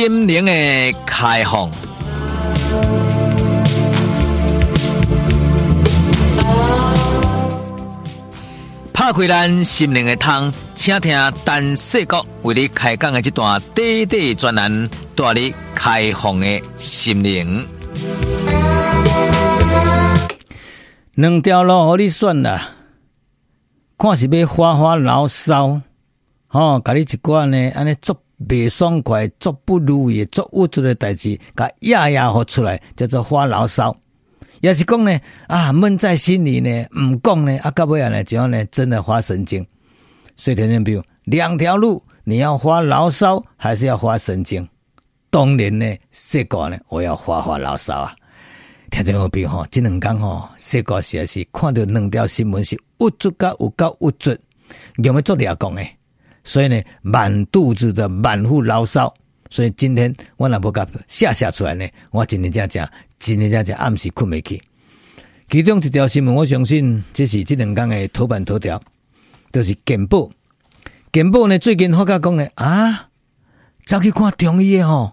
心灵的开放，拍开咱心灵的窗，请听陈世国为你开讲的这段短短专栏，带你开放的心灵。两条路给你选啦，看是要发发牢骚，吼，甲你一寡呢，安尼做袂爽快、做不如意、做恶作的代志，甲压压好出来，叫做发牢骚。也是讲呢，啊，闷在心里呢，唔讲呢，啊，到尾啊呢，就呢，真的发神经。所以听听，比两条路，你要发牢骚，还是要发神经？当年呢，说过呢，我要发发牢骚啊。听众朋友吼，这两天吼，说过是是看到两条新闻是恶作甲有够恶作，有没做俩讲诶？所以呢，满肚子的满腹牢骚。所以今天我若无甲写写出来呢，我今天才讲，今天才讲暗时困未去。其中一条新闻，我相信这是这两天的头版头条，就是健保。健保呢，最近发觉讲呢，啊，走去看中医的吼，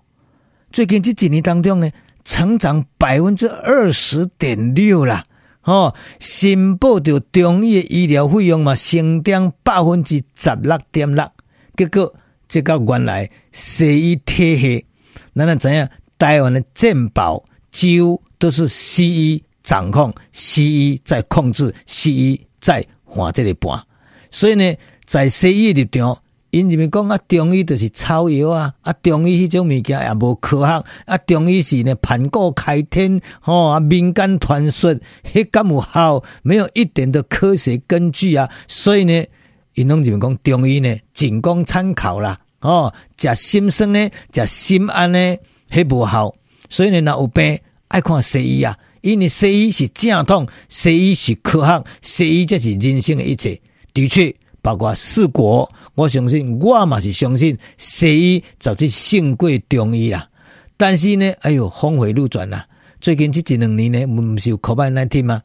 最近这几年当中呢。成长百分之二十点六啦，哦，申报着中医的医疗费用嘛，成长百分之十六点六。结果，这个原来西医体系，咱咱知影台湾的健保几乎都是西医掌控，西医在控制，西医在还这个盘。所以呢，在西医的场。因这边讲啊，中医就是草药啊，啊，中医迄种物件也无科学，啊，中医是呢盘古开天，吼啊，民间传说，迄敢有效，没有一点的科学根据啊，所以呢，因拢这边讲中医呢，仅供参考啦，哦，食心酸呢，食心安呢，迄无效，所以呢，若有病爱看西医啊，因为西医是正统，西医是科学，西医才是人生的一切，的确。包括四国，我相信我嘛是相信西医早就胜过中医啦。但是呢，哎哟，峰回路转啦。最近这一两年呢，不是有 COVID-19 吗？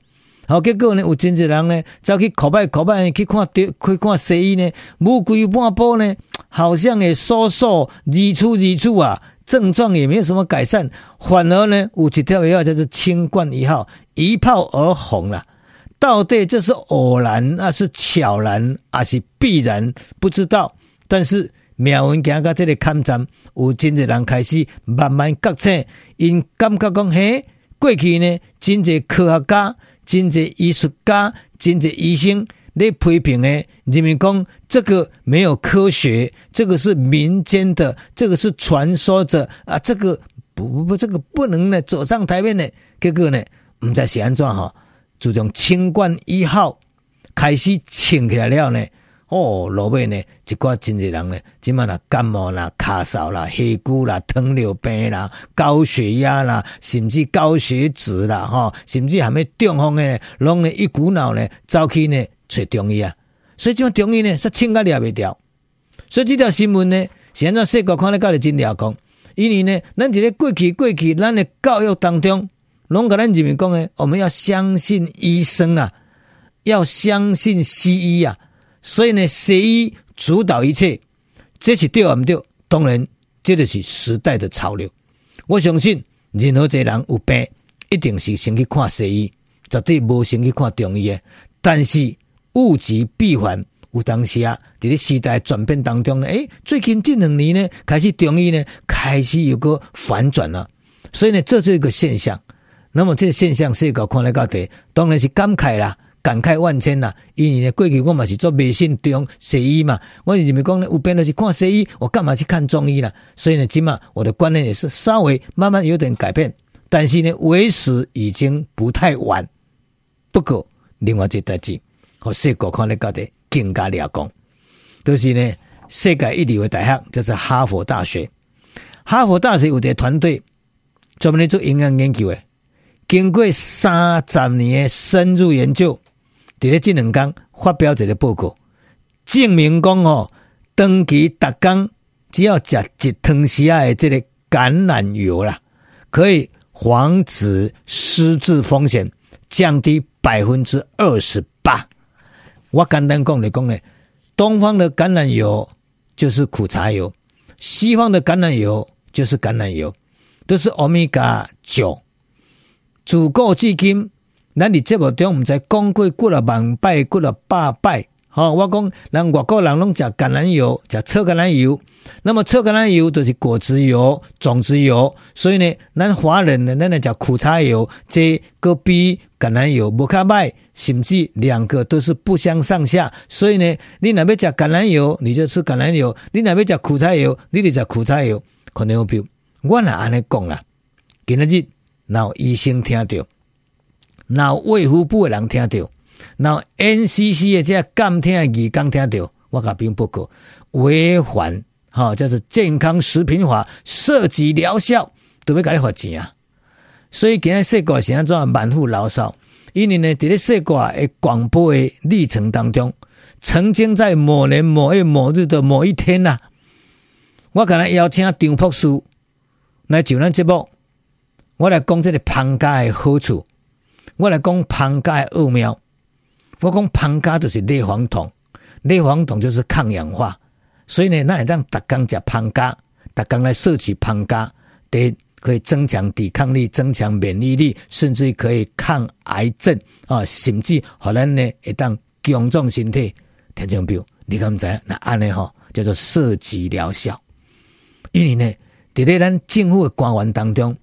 好，结果呢，有真济人呢，走去 COVID-19 去看去看西医呢，无鬼半步呢，好像也缩缩日出日出啊，症状也没有什么改善，反而呢，有一条药叫做清冠一号，一炮而红了。到底这是偶然，那是巧然，还是必然？不知道。但是苗文行到这里看站，有真侪人开始慢慢觉醒，因感觉讲嘿，过去呢，真侪科学家、真侪艺术家、真侪医生来批评呢，人民讲这个没有科学，这个是民间的，这个是传说着啊，这个不不不，这个不能呢走上台面呢。结果呢，唔知是安怎哈。自从清冠一号开始清起来了呢，哦，落尾呢，一寡真济人呢，即满啦感冒啦、咳嗽啦、气鼓啦、糖尿病啦、高血压啦，甚至高血脂啦，哈，甚至还没中风呢，拢呢一股脑呢走去呢找中医啊，所以这种中医呢是清个了未掉，所以这条新闻呢，现在世界看得到的真了讲，因为呢，咱这个过去过去，咱的教育当中。拢甲咱人民讲诶，我们要相信医生啊，要相信西医啊，所以呢，西医主导一切，这是对啊毋对？当然，这就是时代的潮流。我相信任何一个人有病，一定是先去看西医，绝对无先去看中医诶。但是物极必反，有当时啊，伫咧时代转变当中呢，诶，最近这两年呢，开始中医呢开始有个反转了，所以呢，这是一个现象。那么这个现象，世界看来到底，当然是感慨啦，感慨万千啦。因为呢，过去我嘛是做迷信中西医嘛，我是认为讲呢，有病了去看西医，我干嘛去看中医啦？所以呢，今嘛我的观念也是稍微慢慢有点改变。但是呢，为时已经不太晚。不过，另外一个代志，和世界看来到底更加了讲，都、就是呢，世界一流的大学就是哈佛大学。哈佛大学有一个团队专门做营养研究的。经过三十年的深入研究，在这两天发表这个报告，证明讲哦，长期逐工只要食一汤匙的这个橄榄油啦，可以防止失智风险，降低百分之二十八。我简单讲来讲呢，东方的橄榄油就是苦茶油，西方的橄榄油就是橄榄油，都是欧米伽九。自古至今，咱伫节目中毋知讲过几了万摆，几了百摆。好，我讲人外国人拢食橄榄油，食臭橄榄油。那么臭橄榄油就是果子油、种子油，所以呢，咱华人呢，咱来食苦茶油，这个比橄榄油无较歹，甚至两个都是不相上下。所以呢，你若要食橄榄油，你就吃橄榄油；你若要食苦茶油，你就食苦茶油。可能有票我若安尼讲啦，今日若有医生听到，然后卫福部的人听到。然后 NCC 的这监听的义工听到，我甲并报告违反哈，叫做健康食品法，涉及疗效，都要甲你罚钱啊！所以今日说过是安怎满腹牢骚，因为呢，伫咧说过的广播的历程当中，曾经在某年某月某日的某一天呐、啊，我可能邀请张博士来上咱节目，我来讲这个芳加诶好处，我来讲芳加诶奥妙。我讲芳加就是类黄酮，类黄酮就是抗氧化，所以呢，那也让大家食芳加，大家来摄取芳加，得可以增强抵抗力，增强免疫力，甚至可以抗癌症啊，甚至可能呢会当强壮身体。听众朋友，你敢知？那安尼吼叫做射击疗效，因为呢，伫咧咱政府的官员当中，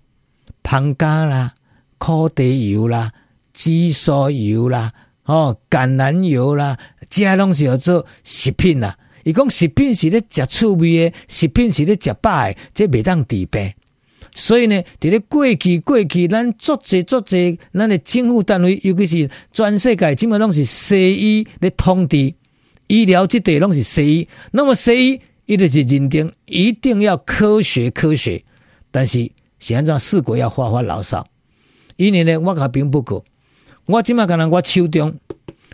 芳加啦、苦茶油啦、紫苏油啦。哦，橄榄油啦，这拢是要做食品啦。伊讲食品是咧食趣味的，食品是咧食饱的，这袂当治病。所以呢，伫咧过去过去，咱足侪足侪，咱的政府单位，尤其是全世界，基本拢是西医咧统治医疗，即块拢是西医。那么西医，伊就是认定一定要科学科学，但是现在四国要发发牢骚，因为呢，我甲并不过。我即马可能我手中，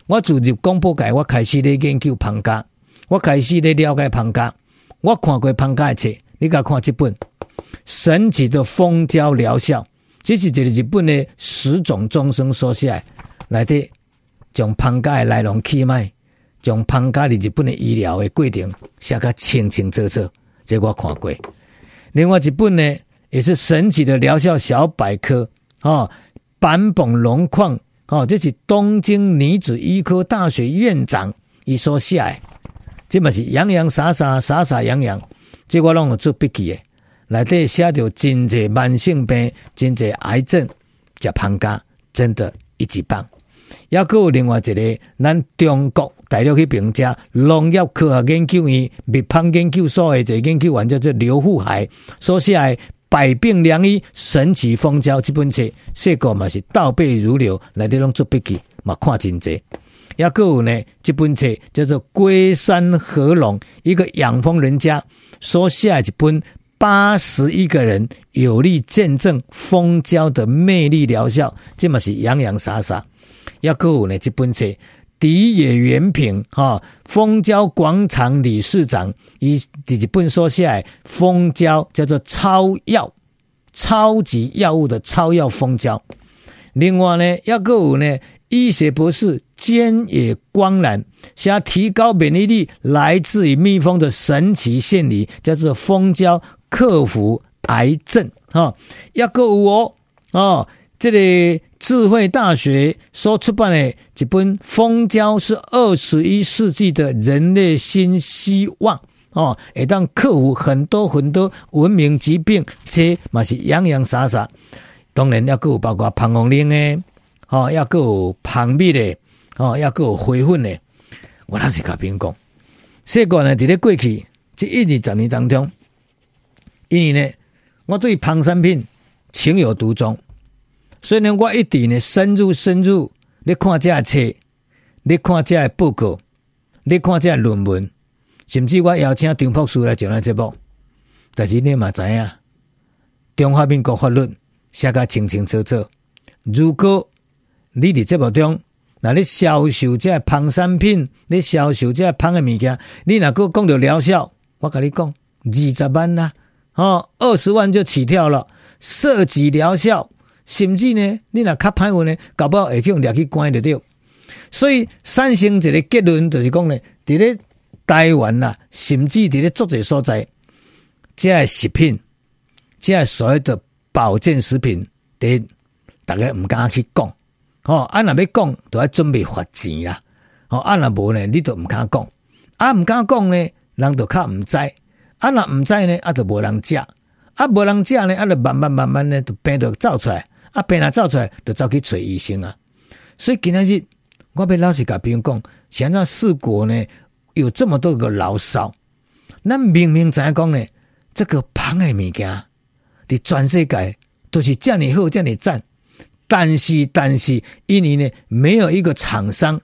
我自入广播界，我开始咧研究芳加，我开始咧了解芳加，我看过芳加的册，你甲看这本《神奇的蜂胶疗效》，这是一个日本的石塚中生所写，来的将芳加的来龙去脉，将芳加的日本的医疗的过程写个清清楚楚，这我看过。另外一本呢，也是《神奇的疗效小百科》啊，坂本龙矿。哦，这是东京女子医科大学院长伊所写诶，这嘛是洋洋洒洒、洒洒洋洋，这我拢有做笔记诶。内底写着真济慢性病、真济癌症，食芳加真的一级棒。还阁有另外一个，咱中国大陆去评价农业科学研究院蜜蜂研究所的一个研究员叫做刘富海所写的。百病良医，神奇蜂胶这本册，写过嘛是倒背如流，来这种做笔记嘛看真济。也阁有呢，这本册叫做龟山合龙，一个养蜂人家所写一本八十一个人有力见证蜂胶的魅力疗效，这嘛是洋洋洒洒。也阁有呢，这本册。荻野元平，哈，蜂胶广场理事长，以第几本说下来，蜂胶叫做超药，超级药物的超药蜂胶。另外呢，要个有呢，医学博士菅野光男，想要提高免疫力，来自于蜜蜂的神奇原理，叫做蜂胶克服癌症，哈，要个有哦，哦，这里、个。智慧大学所出版的这本《蜂胶是二十一世纪的人类新希望》哦，会当克服很多很多文明疾病，这嘛是洋洋洒洒。当然要有包括膀胱灵的，哦，要有旁蜜的，哦，要有灰粉的。我那是甲别人讲，这个呢，在咧过去这一二十年当中，因为呢，我对芳产品情有独钟。所以呢，我一直呢深入深入，你看这册，你看这报告，你看这论文，甚至我邀请张博士来上咱节目。但是你嘛知影，中华民国法律写个清清楚楚。如果你伫节目中，那你销售这芳产品，你销售这芳的物件，你若阁讲到疗效，我跟你讲，二十万呐、啊，哦，二十万就起跳了，涉及疗效。甚至呢，你若较歹运呢，搞不好会去用掠去关就对。所以产生一个结论就是讲呢，伫咧台湾呐，甚至伫咧足侪所在，这些食品这所谓的保健食品，得大家唔敢去讲。哦，啊，若要讲，都要准备罚钱啦。哦，啊，若无呢，你都唔敢讲。啊，唔敢讲呢，人就较唔知。啊，若唔知呢，啊，就无人食。啊，无人食呢，啊，就慢慢慢慢呢，就病就走出来。啊，病人走出来，就走去找医生啊。所以今天日，我被老师甲朋友讲，现在四国呢，有这么多个牢骚，咱明明知影讲呢，这个芳的物件，伫全世界都是这么好，这么赞。但是，但是，因为呢，没有一个厂商，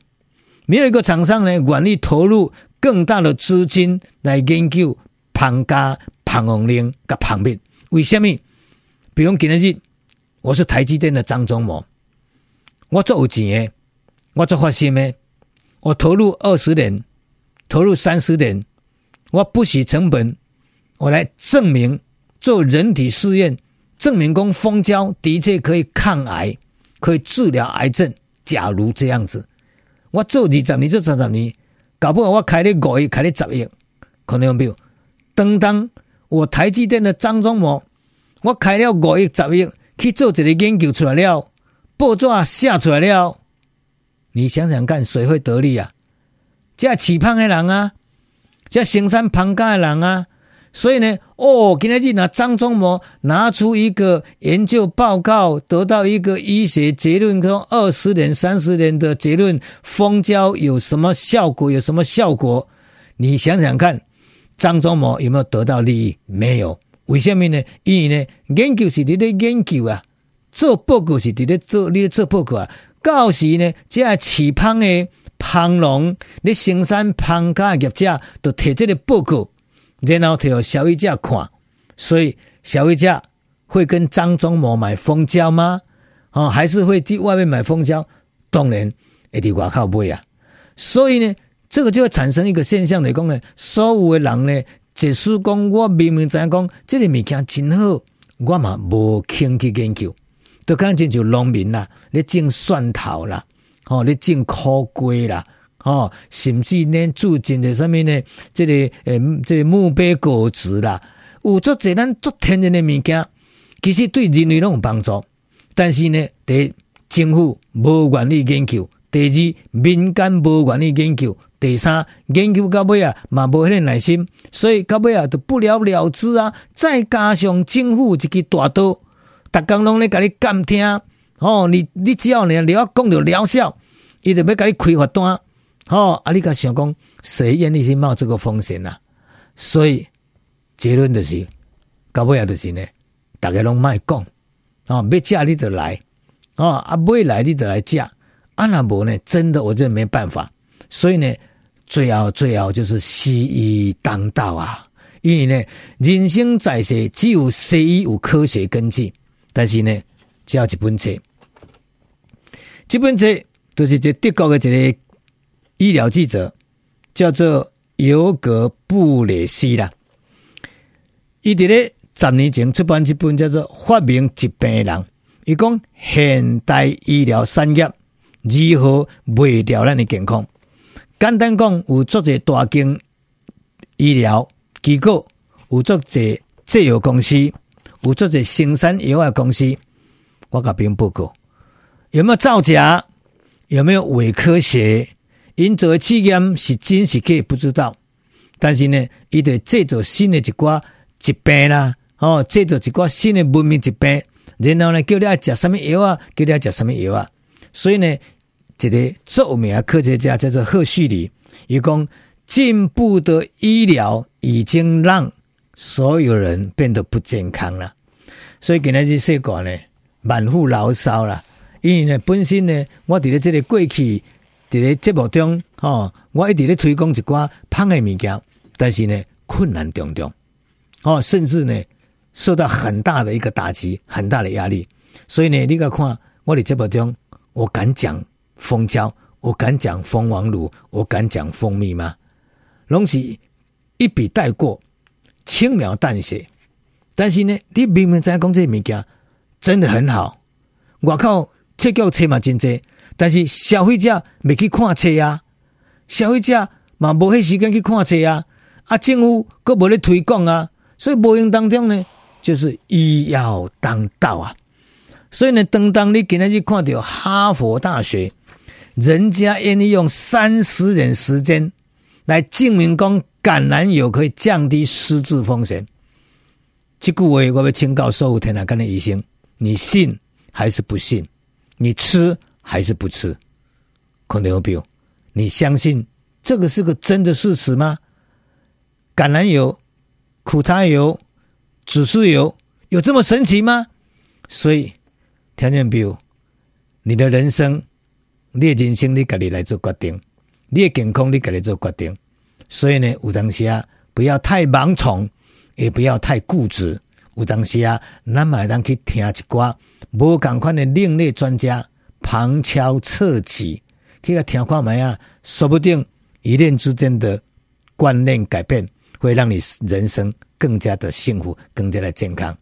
没有一个厂商呢，愿意投入更大的资金来研究芳加芳王灵甲芳蜜。为什么？比如今日，我是台积电的张忠谋，我做有钱的，我做发心的，我投入二十年，投入三十年，我不惜成本，我来证明做人体试验。证明讲蜂胶的确可以抗癌，可以治疗癌症。假如这样子，我做二十年，做三十年，搞不好我开你五亿，开你十亿，可能有没有？等当我台积电的张忠谋，我开了五亿、十亿去做这个研究出来了，报纸写出来了，你想想看，谁会得利啊？这起芳的人啊，这生产芳加的人啊。所以呢，哦，今天去拿张忠谋拿出一个研究报告，得到一个医学结论，说二十年、三十年的结论，蜂胶有什么效果？有什么效果？你想想看，张忠谋有没有得到利益？没有。为什么呢？因为呢，研究是你的研究啊，做报告是你的做，你的做报告啊。到时呢，这起芳的芳农，你生产芳加业者，都提这个报告。然后给消费者看，所以消费者会跟张忠谋买蜂胶吗？哦，还是会去外面买蜂胶？当然会在外口买啊。所以呢，这个就会产生一个现象来讲呢，所有的人呢，即使讲我明明知影讲这个物件真好，我嘛无兴趣研究，都可能亲像农民啦，你种蒜头啦，哦，你种苦瓜啦。哦，甚至连住进的上面呢，这个诶、即，这个墓碑果子啦，有足侪咱足天然的物件，其实对人类拢有帮助。但是呢，第一，政府无愿意研究；第二，民间无愿意研究；第三，研究到尾啊，嘛无迄个耐心，所以到尾啊，就不了了之啊。再加上政府一支大刀，逐工拢咧甲你监听。哦，你你只要你了讲着疗效，伊就要甲你开罚单。哦，啊，你甲想讲，谁愿意去冒这个风险、啊？所以结论就是，到尾啊就是呢，大家拢卖讲，哦，要嫁你就来，哦，啊，未来你就来嫁，阿那无呢，真的我觉得没办法。所以呢，最后最后就是西医当道啊，因为呢，人生在世只有西医有科学根据，但是呢，只要一本册，这本册就是这德国的一个。医疗记者叫做尤格布里西啦，伊伫咧十年前出版一本叫做《发明疾病的人》，伊讲现代医疗产业如何卖掉咱的健康。简单讲，有做者大间医疗机构，有做者制药公司，有做者生产药的公司。我甲朋友报告，有没有造假？有没有伪科学？因做试验是真是假不知道，但是呢，伊得制造新的一寡疾病啦，哦，制造一寡新的文明疾病，然后呢，叫你爱食什么药啊，叫你爱食什么药啊。所以呢，一个著名的科学家叫做赫胥黎，伊讲进步的医疗已经让所有人变得不健康了。所以今日这说过呢，满腹牢骚了，因为呢，本身呢，我伫咧这个过去。在咧节目中，哦，我一直咧推广一寡芳的物件，但是呢，困难重重，哦，甚至呢，受到很大的一个打击，很大的压力。所以呢，你个看我伫节目中，我敢讲蜂胶，我敢讲蜂王乳，我敢讲蜂蜜吗？拢是一笔带过，轻描淡写。但是呢，你明明在讲这物件真的很好，我靠，切叫车嘛真济。但是消费者没去看车啊，消费者嘛无迄时间去看车啊，啊政府搁无咧推广啊，所以无形当中呢，就是医药当道啊。所以呢，当当你今天去看到哈佛大学，人家愿意用三十年时间来证明讲橄榄油可以降低失智风险。这句话我要请教所有天下间的医生，你信还是不信？你吃还是不吃？看到没有？你相信这个是个真的事实吗？橄榄油、苦茶油、紫苏油有这么神奇吗？所以。听见没有？你的人生，你的人生你家己来做决定，你的健康你家己做决定。所以呢，有当时啊，不要太盲从，也不要太固执。有当时啊，咱嘛当去听一寡无共款的另类专家旁敲侧击，去个听看觅啊，说不定一念之间的观念改变，会让你人生更加的幸福，更加的健康。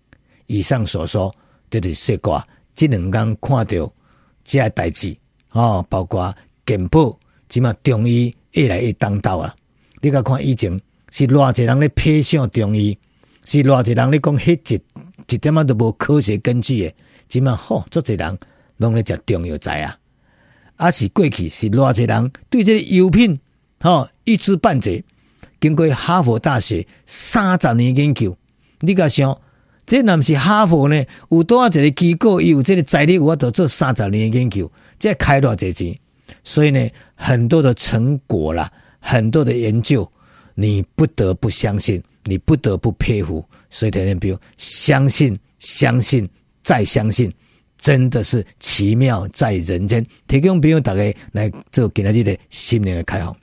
以上所说，就是说卦。这两天看到这些代志，哦，包括健保，即嘛中医越来越当道啊！你看看以前是偌济人咧偏向中医，是偌济人咧讲迄一一点仔都无科学根据的，即嘛吼，足济人拢咧食中药材啊！啊，是过去是偌济人对这个药品，吼一知半解，经过哈佛大学三十年研究，你甲想。这若不是哈佛呢？有多少个机构有这个财力，我都做三十年研究，这开多少资？所以呢，很多的成果啦，很多的研究，你不得不相信，你不得不佩服。所以天天，比如相信，相信，再相信，真的是奇妙在人间。提供朋友大家来做今日这个心灵的开放。